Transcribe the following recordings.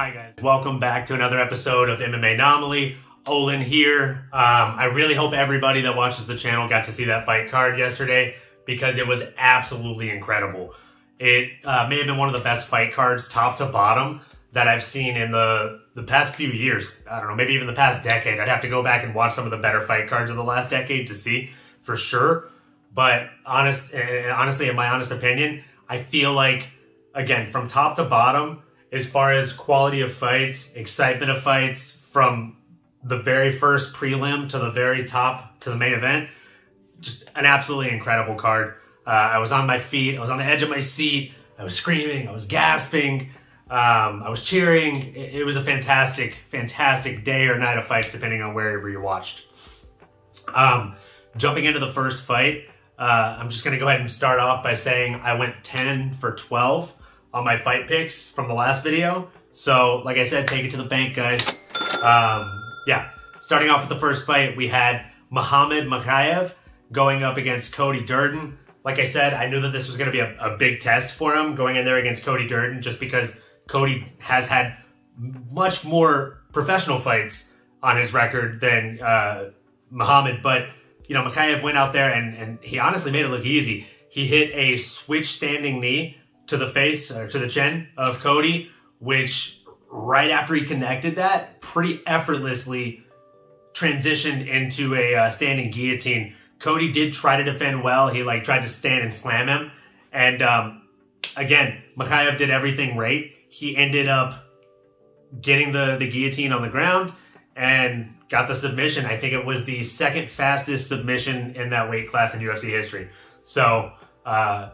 Hi guys, welcome back to another episode of MMA Anomaly. Olin here. Um, I really hope everybody that watches the channel got to see that fight card yesterday because it was absolutely incredible. It uh, may have been one of the best fight cards, top to bottom, that I've seen in the the past few years. I don't know, maybe even the past decade. I'd have to go back and watch some of the better fight cards of the last decade to see for sure. But honest, uh, honestly, in my honest opinion, I feel like again from top to bottom as far as quality of fights, excitement of fights, from the very first prelim to the very top to the main event, just an absolutely incredible card. Uh, I was on my feet, I was on the edge of my seat, I was screaming, I was gasping, um, I was cheering. It, it, was a fantastic, fantastic day or night of fights, depending on wherever you watched. Um, jumping into the first fight, uh, I'm just going to go ahead and start off by saying I went 10 for 12 on my fight picks from the last video. So, like I said, take it to the bank, guys. Um, yeah, starting off with the first fight, we had Muhammad Mokaev going up against Cody Durden. Like I said, I knew that this was going to be a, a, big test for him going in there against Cody Durden just because Cody has had much more professional fights on his record than uh, Muhammad. But, you know, Mokaev went out there and, and he honestly made it look easy. He hit a switch standing knee to the face or to the chin of Cody, which right after he connected that, pretty effortlessly transitioned into a uh, standing guillotine. Cody did try to defend well. He like tried to stand and slam him, and um, again, Mokaev did everything right. He ended up getting the the guillotine on the ground and got the submission. I think it was the second fastest submission in that weight class in UFC history. So. Uh,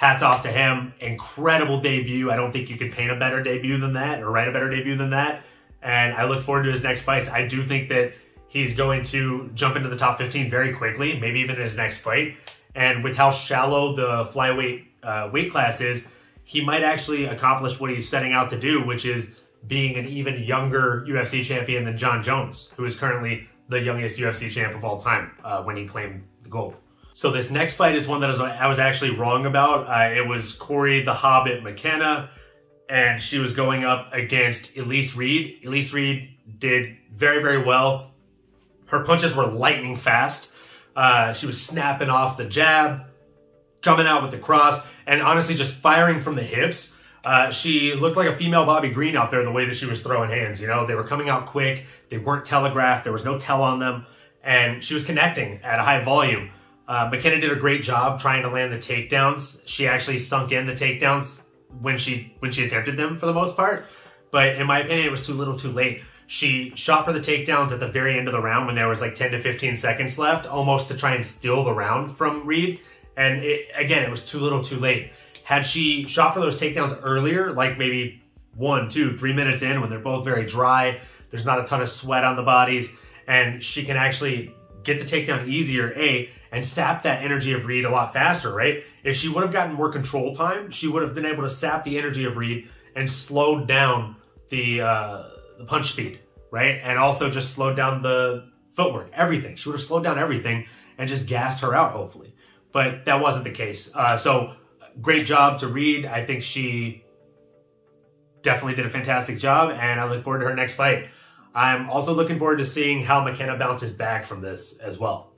hats off to him. Incredible debut. I don't think you could paint a better debut than that or write a better debut than that. And I look forward to his next fights. I do think that he's going to jump into the top 15 very quickly, maybe even in his next fight. And with how shallow the flyweight uh, weight class is, he might actually accomplish what he's setting out to do, which is being an even younger UFC champion than Jon Jones, who is currently the youngest UFC champ of all time uh, when he claimed the gold. So this next fight is one that I was, I was actually wrong about. Uh, it was Cory the Hobbit McKenna, and she was going up against Elise Reed. Elise Reed did very, very well. Her punches were lightning fast. Uh, she was snapping off the jab, coming out with the cross, and honestly just firing from the hips. Uh, she looked like a female Bobby Green out there the way that she was throwing hands. You know, they were coming out quick. They weren't telegraphed. There was no tell on them. And she was connecting at a high volume. Uh, McKenna did a great job trying to land the takedowns. She actually sunk in the takedowns when she when she attempted them for the most part. But in my opinion, it was too little, too late. She shot for the takedowns at the very end of the round when there was like 10 to 15 seconds left, almost to try and steal the round from Reed. And it, again, it was too little, too late. Had she shot for those takedowns earlier, like maybe one, two, three minutes in, when they're both very dry, there's not a ton of sweat on the bodies, and she can actually get the takedown easier, A, and sap that energy of Reed a lot faster, right? If she would have gotten more control time, she would have been able to sap the energy of Reed and slowed down the uh, the punch speed, right? And also just slowed down the footwork, everything. She would have slowed down everything and just gassed her out, hopefully. But that wasn't the case. Uh, so great job to Reed. I think she definitely did a fantastic job, and I look forward to her next fight. I'm also looking forward to seeing how McKenna bounces back from this as well.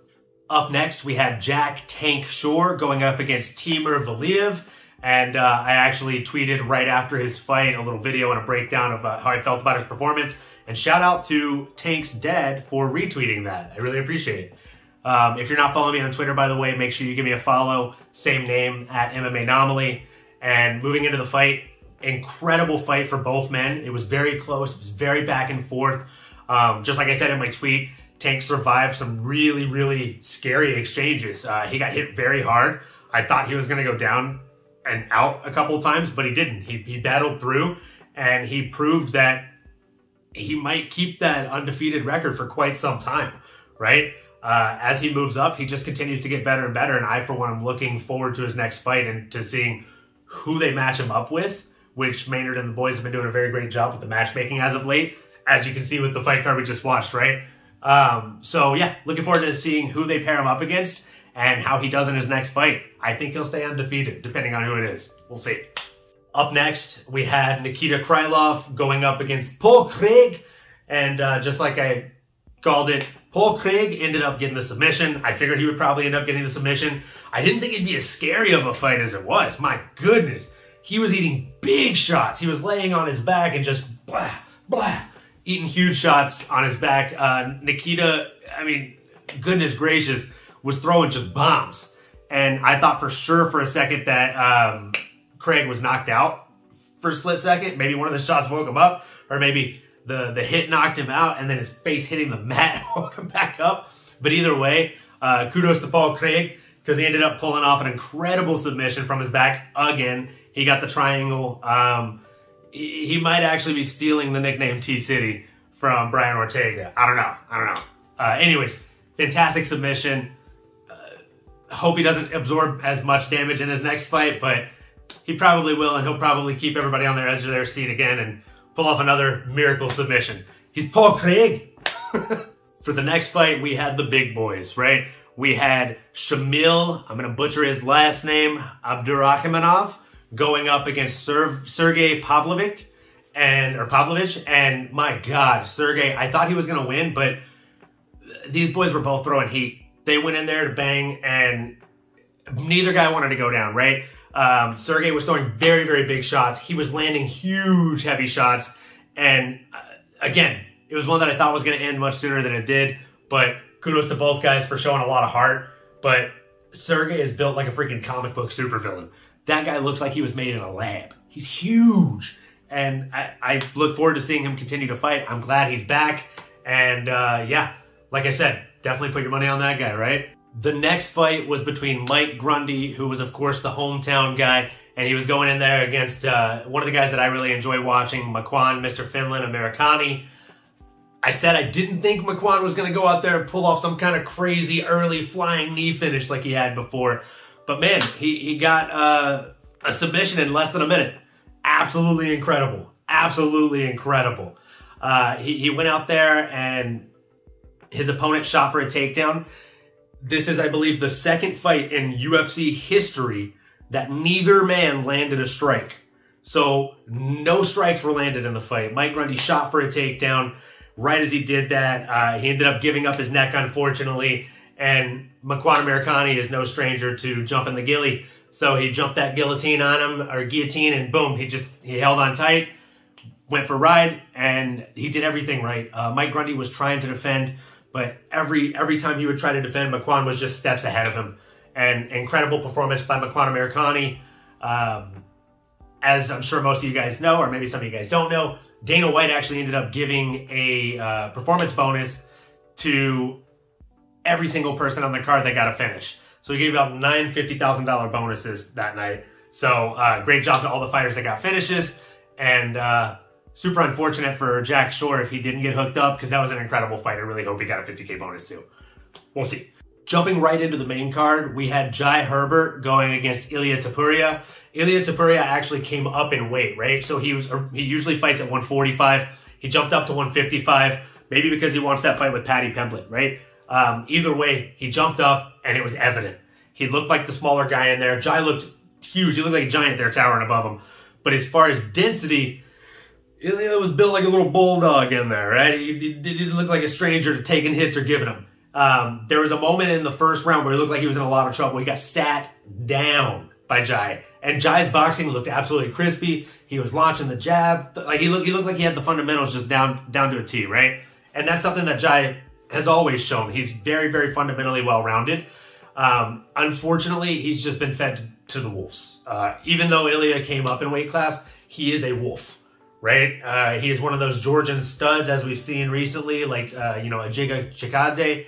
Up next, we had Jack Tank Shore going up against Timur Valiev. And uh, I actually tweeted right after his fight a little video and a breakdown of uh, how I felt about his performance. And shout out to Tank's Dad for retweeting that. I really appreciate it. Um, if you're not following me on Twitter, by the way, make sure you give me a follow. Same name at MMA Anomaly. And moving into the fight, incredible fight for both men. It was very close. It was very back and forth. Um, just like I said in my tweet, Tank survived some really, really scary exchanges. Uh, he got hit very hard. I thought he was going to go down and out a couple times, but he didn't. He, he battled through and he proved that he might keep that undefeated record for quite some time, right? Uh, as he moves up, he just continues to get better and better. And I, for one, am looking forward to his next fight and to seeing who they match him up with, which Maynard and the boys have been doing a very great job with the matchmaking as of late, as you can see with the fight card we just watched, right? Um, so yeah, looking forward to seeing who they pair him up against and how he does in his next fight. I think he'll stay undefeated, depending on who it is. We'll see. Up next, we had Nikita Krylov going up against Paul Craig. And uh, just like I called it, Paul Craig ended up getting the submission. I figured he would probably end up getting the submission. I didn't think it'd be as scary of a fight as it was. My goodness. He was eating big shots. He was laying on his back and just blah, blah, eating huge shots on his back. Uh, Nikita, I mean, goodness gracious, was throwing just bombs. And I thought for sure for a second that um, Craig was knocked out for a split second. Maybe one of the shots woke him up, or maybe the, the hit knocked him out and then his face hitting the mat woke him back up. But either way, uh, kudos to Paul Craig because he ended up pulling off an incredible submission from his back again. He got the triangle. Um, he, he, might actually be stealing the nickname T City from Brian Ortega. I don't know. I don't know. Uh, anyways, fantastic submission. Uh, hope he doesn't absorb as much damage in his next fight, but he probably will, and he'll probably keep everybody on their edge of their seat again and pull off another miracle submission. He's Paul Craig. For the next fight, we had the big boys, right? We had Shamil, I'm going to butcher his last name, Abdurakhmanov, going up against Ser- Sergey Pavlovich and or Pavlovich and my god, Sergey, I thought he was to win, but these boys were both throwing heat. They went in there to bang and neither guy wanted to go down, right? Um, Sergey was throwing very, very big shots. He was landing huge, heavy shots. And uh, again, it was one that I thought was to end much sooner than it did. But kudos to both guys for showing a lot of heart. But Sergey is built like a freaking comic book supervillain. That guy looks like he was made in a lab. He's huge. And I, I look forward to seeing him continue to fight. I'm glad he's back. And uh, yeah, like I said, definitely put your money on that guy, right? The next fight was between Mike Grundy, who was, of course, the hometown guy, and he was going in there against uh, one of the guys that I really enjoy watching, Makwan, Mr. Finland, Amirkhani. I said I didn't think Makwan was going to go out there and pull off some kind of crazy early flying knee finish like he had before. But man, he, he got uh, a submission in less than a minute. Absolutely incredible. Absolutely incredible. Uh, he, he went out there and his opponent shot for a takedown. This is, I believe, the second fight in UFC history that neither man landed a strike. So no strikes were landed in the fight. Mike Grundy shot for a takedown. Right as he did that, uh, he ended up giving up his neck, unfortunately. And Makwan Amirkhani is no stranger to jumping the gilly. So he jumped that guillotine on him, or guillotine, and boom, he just he held on tight, went for a ride, and he did everything right. Uh, Mike Grundy was trying to defend but every every time he would try to defend, Makwan was just steps ahead of him. And incredible performance by Makwan Amirkhani. Um, as I'm sure most of you guys know, or maybe some of you guys don't know, Dana White actually ended up giving a uh, performance bonus to every single person on the card that got a finish. So he gave out nine $50,000 bonuses that night. So uh, great job to all the fighters that got finishes. And uh, super unfortunate for Jack Shore if he didn't get hooked up because that was an incredible fight. I really hope he got a 50k bonus too. We'll see. Jumping right into the main card, we had Jai Herbert going against Ilia Topuria. Ilia Topuria actually came up in weight, right? So he was he usually fights at 145. He jumped up to 155, maybe because he wants that fight with Paddy Pimblett, right? Um, either way, he jumped up and it was evident. He looked like the smaller guy in there. Jai looked huge. He looked like a giant there towering above him. But as far as density, Ilya was built like a little bulldog in there, right? He, he didn't look like a stranger to taking hits or giving them. Um, there was a moment in the first round where he looked like he was in a lot of trouble. He got sat down by Jai, and Jai's boxing looked absolutely crispy. He was launching the jab, like he looked. He looked like he had the fundamentals just down down to a T, right? And that's something that Jai has always shown. He's very, very fundamentally well rounded. Um, unfortunately, he's just been fed to the wolves. Uh, even though Ilya came up in weight class, he is a wolf right? Uh, he is one of those Georgian studs, as we've seen recently, like, uh, you know, a Giga Chikadze,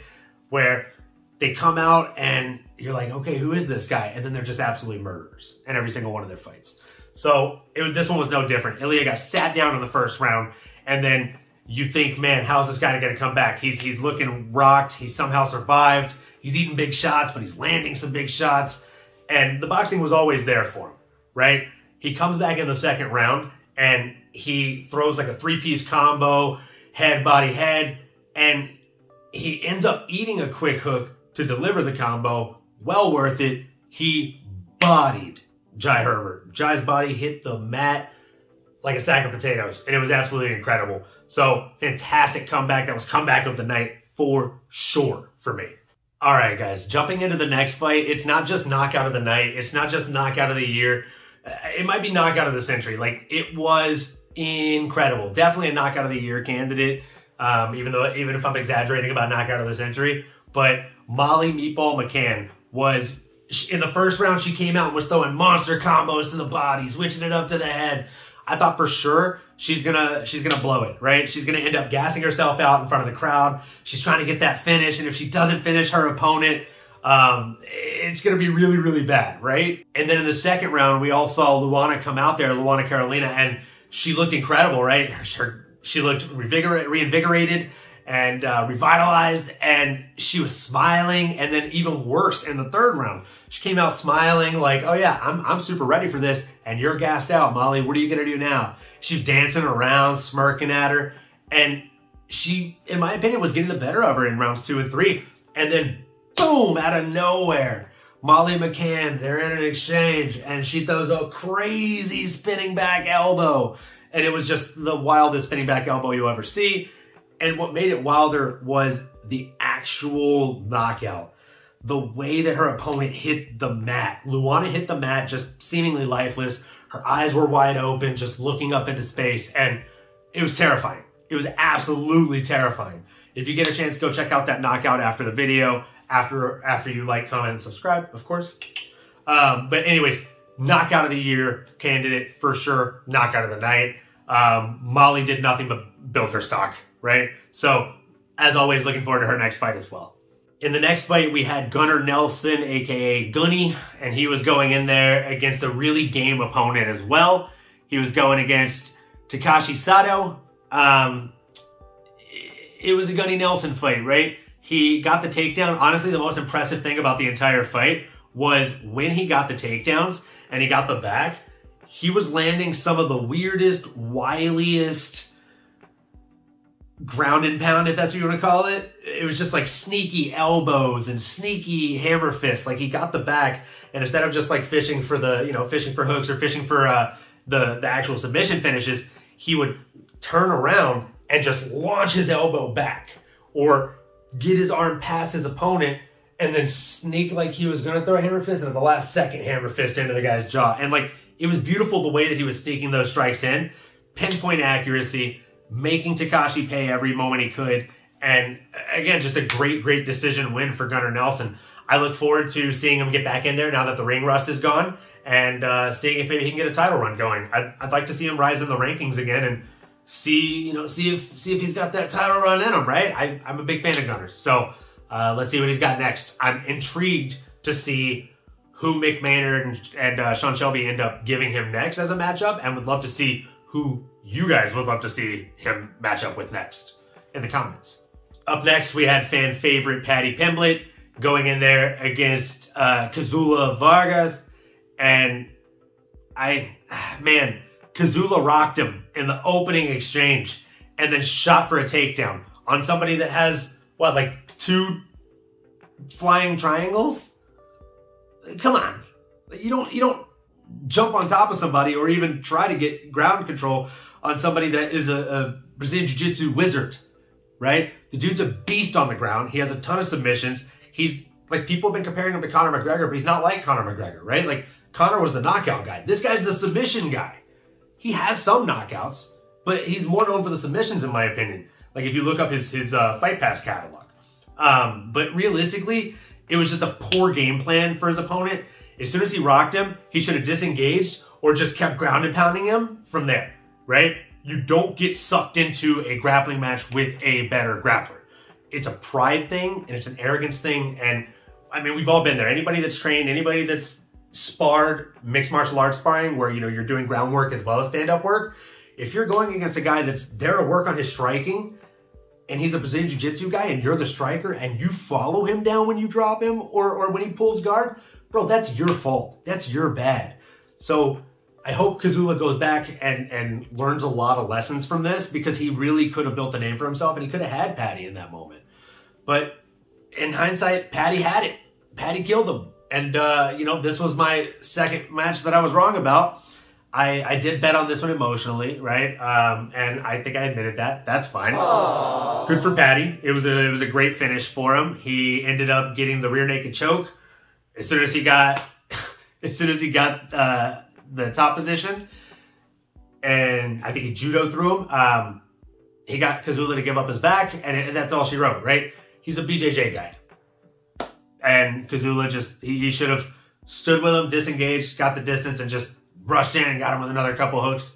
where they come out and you're like, okay, who is this guy? And then they're just absolutely murderers in every single one of their fights. So it, this one was no different. Ilya got sat down in the first round, and then you think, man, how's this guy going to come back? He's he's looking rocked. He somehow survived. He's eating big shots, but he's landing some big shots, and the boxing was always there for him, right? He comes back in the second round, and he throws like a three piece combo, head, body, head, and he ends up eating a quick hook to deliver the combo. Well worth it. He bodied Jai Herbert. Jai's body hit the mat like a sack of potatoes, and it was absolutely incredible. So, fantastic comeback. That was comeback of the night for sure for me. All right, guys, jumping into the next fight, it's not just knockout of the night, it's not just knockout of the year. Uh, it might be knockout of the century. Like, it was incredible. Definitely a knockout of the year candidate, um, even though, even if I'm exaggerating about knockout of the century. But Molly Meatball McCann was in the first round, she came out was throwing monster combos to the body, switching it up to the head. I thought for sure she's gonna she's gonna blow it, right? She's gonna end up gassing herself out in front of the crowd. She's trying to get that finish, and if she doesn't finish her opponent, um, it's gonna be really really bad, right? And then in the second round, we all saw Luana come out there, Luana Carolina, and she looked incredible, right? Her, she looked reinvigorated and uh, revitalized, and she was smiling. And then even worse in the third round, she came out smiling, like, "Oh yeah, I'm I'm super ready for this." And you're gassed out, Molly. What are you gonna do now? She's dancing around, smirking at her, and she, in my opinion, was getting the better of her in rounds two and three. And then, boom, out of nowhere, Molly McCann, they're in an exchange, and she throws a crazy spinning back elbow. And it was just the wildest spinning back elbow you'll ever see. And what made it wilder was the actual knockout. The way that her opponent hit the mat. Luana hit the mat just seemingly lifeless. Her eyes were wide open, just looking up into space. And it was terrifying. It was absolutely terrifying. If you get a chance, go check out that knockout after the video, after after you like, comment, and subscribe, of course. Um, but anyways, knockout of the year candidate for sure, knockout of the night. Um, Molly did nothing but build her stock right? So, as always, looking forward to her next fight as well. In the next fight, we had Gunnar Nelson, aka Gunny, and he was going in there against a really game opponent as well. He was going against Takashi Sato. Um, it was a Gunny Nelson fight, right? He got the takedown. Honestly, the most impressive thing about the entire fight was when he got the takedowns and he got the back, he was landing some of the weirdest, wiliest, ground and pound, if that's what you want to call it. It was just like sneaky elbows and sneaky hammer fists. Like he got the back, and instead of just like fishing for the, you know, fishing for hooks or fishing for uh, the the actual submission finishes, he would turn around and just launch his elbow back, or get his arm past his opponent. And then sneak like he was gonna throw a hammer fist, and at the last second, hammer fist into the guy's jaw. And like it was beautiful the way that he was sneaking those strikes in, pinpoint accuracy making Takashi pay every moment he could. And again, just a great, great decision win for Gunnar Nelson. I look forward to seeing him get back in there now that the ring rust is gone and uh, seeing if maybe he can get a title run going. I'd, I'd, like to see him rise in the rankings again and see, you know, see if see if he's got that title run in him, right? I, am a big fan of Gunnars. So uh, let's see what he's got next. I'm intrigued to see who Mick Maynard and, and uh, Sean Shelby end up giving him next as a matchup and would love to see who you guys would love to see him match up with next in the comments. Up next, we had fan favorite Paddy Pimblett going in there against uh, Kazula Vargas. And I, man, Kazula rocked him in the opening exchange and then shot for a takedown on somebody that has, what, like two flying triangles? Come on. You don't, you don't jump on top of somebody or even try to get ground control on somebody that is a, a Brazilian Jiu Jitsu wizard, right? The dude's a beast on the ground. He has a ton of submissions. He's like, people have been comparing him to Conor McGregor, but he's not like Conor McGregor, right? Like, Conor was the knockout guy. This guy's the submission guy. He has some knockouts, but he's more known for the submissions, in my opinion. Like, if you look up his, his uh, Fight Pass catalog. Um, but realistically, it was just a poor game plan for his opponent. As soon as he rocked him, he should have disengaged or just kept ground and pounding him from there right? You don't get sucked into a grappling match with a better grappler. It's a pride thing and it's an arrogance thing. And I mean, we've all been there. Anybody that's trained, anybody that's sparred mixed martial arts sparring, where you know you're doing groundwork as well as stand-up work. If you're going against a guy that's there to work on his striking, and he's a Brazilian Jiu-Jitsu guy, and you're the striker, and you follow him down when you drop him or or when he pulls guard, bro, that's your fault. That's your bad. So I hope Kazula goes back and, and learns a lot of lessons from this because he really could have built a name for himself and he could have had Paddy in that moment. But in hindsight, Paddy had it. Paddy killed him. And, uh, you know, this was my second match that I was wrong about. I, I did bet on this one emotionally, right? Um, and I think I admitted that. That's fine. Aww. Good for Paddy. It was a it was a great finish for him. He ended up getting the rear naked choke as soon as he got as soon as he got uh, the top position, and I think he judo through him. Um, he got Kazula to give up his back, and, it, that's all she wrote, right? He's a BJJ guy, and Kazula just he, he should have stood with him, disengaged, got the distance, and just rushed in and got him with another couple hooks.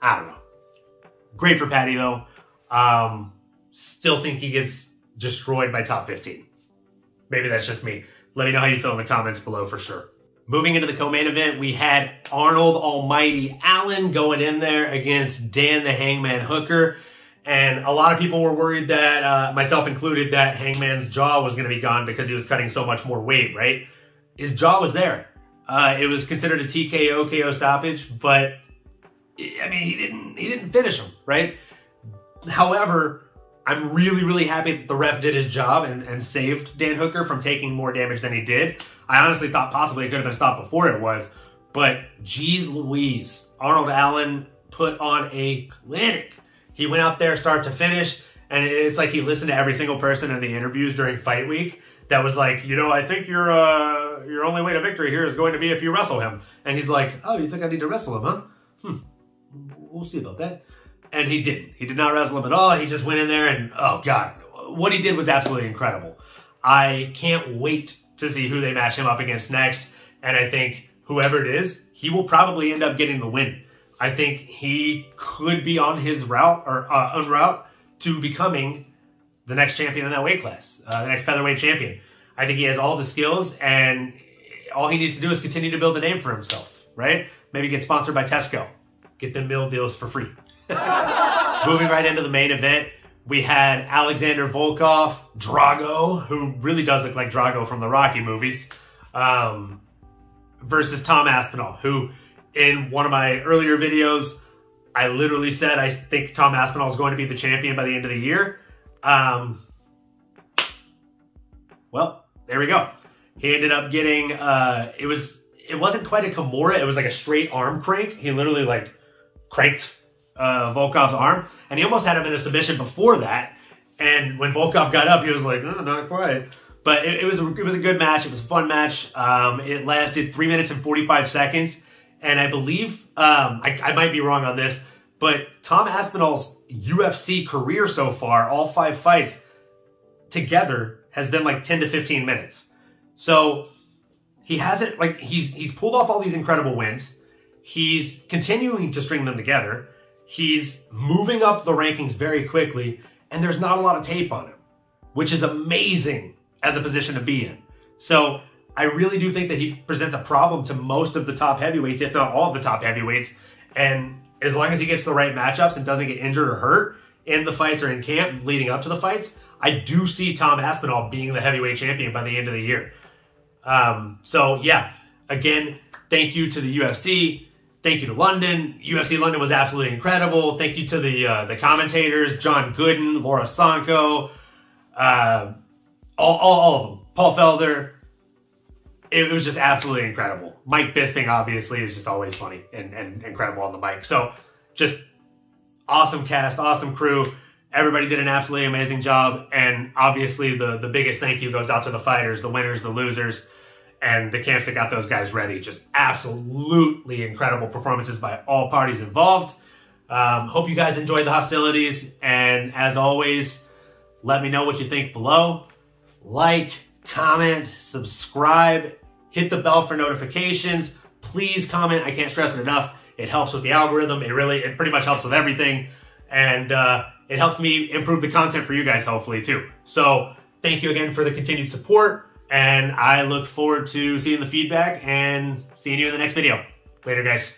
I don't know. Great for Paddy, though. Um, still think he gets destroyed by top 15. Maybe that's just me. Let me know how you feel in the comments below for sure. Moving into the co-main event, we had Arnold Almighty Allen going in there against Dan the Hangman Hooker. And a lot of people were worried that, uh, myself included, that Hangman's jaw was going to be gone because he was cutting so much more weight, right? His jaw was there. Uh, it was considered a TKO KO stoppage, but I mean he didn't he didn't finish him, right? However, I'm really, really happy that the ref did his job and, and saved Dan Hooker from taking more damage than he did. I honestly thought possibly it could have been stopped before it was, but geez Louise, Arnold Allen put on a clinic. He went out there start to finish, and it's like he listened to every single person in the interviews during fight week that was like, you know, I think your uh, your only way to victory here is going to be if you wrestle him. And he's like, oh, you think I need to wrestle him, huh? Hmm, we'll see about that. And he didn't. He did not wrestle him at all. He just went in there and, oh, God, what he did was absolutely incredible. I can't wait to see who they match him up against next. And I think whoever it is, he will probably end up getting the win. I think he could be on his route or uh, en route to becoming the next champion in that weight class, uh, the next featherweight champion. I think he has all the skills, and all he needs to do is continue to build a name for himself, right? Maybe get sponsored by Tesco, get them meal deals for free. Moving right into the main event, we had Alexander Volkov, Drago, who really does look like Drago from the Rocky movies, um, versus Tom Aspinall, who in one of my earlier videos, I literally said I think Tom Aspinall is going to be the champion by the end of the year. Um, well, there we go. He ended up getting, uh, it was, it wasn't quite a Kimura. It was like a straight arm crank. He literally like cranked uh, Volkov's arm and he almost had him in a submission before that. And when Volkov got up, he was like, oh, not quite. But it, it, was a, it was a good match. It was a fun match. Um, it lasted three minutes and 45 seconds. And I believe, um, I, I might be wrong on this, but Tom Aspinall's UFC career so far, all five fights together, has been like 10 to 15 minutes. So he hasn't like he's he's pulled off all these incredible wins. He's continuing to string them together. He's moving up the rankings very quickly, and there's not a lot of tape on him, which is amazing as a position to be in. So I really do think that he presents a problem to most of the top heavyweights, if not all of the top heavyweights. And as long as he gets the right matchups and doesn't get injured or hurt in the fights or in camp leading up to the fights, I do see Tom Aspinall being the heavyweight champion by the end of the year. Um, so yeah, again, thank you to the UFC. Thank you to London. UFC London was absolutely incredible. Thank you to the uh, the commentators, John Gooden, Laura Sanko, uh, all, all, all of them. Paul Felder, it was just absolutely incredible. Mike Bisping, obviously, is just always funny and, and incredible on the mic. So, just awesome cast, awesome crew. Everybody did an absolutely amazing job. And obviously, the, the biggest thank you goes out to the fighters, the winners, the losers, and the camps that got those guys ready. Just absolutely incredible performances by all parties involved. Um, hope you guys enjoyed the hostilities. And as always, let me know what you think below. Like, comment, subscribe, hit the bell for notifications. Please comment. I can't stress it enough. It helps with the algorithm. It really, it pretty much helps with everything. And uh, it helps me improve the content for you guys, hopefully, too. So thank you again for the continued support. And I look forward to seeing the feedback and seeing you in the next video. Later, guys.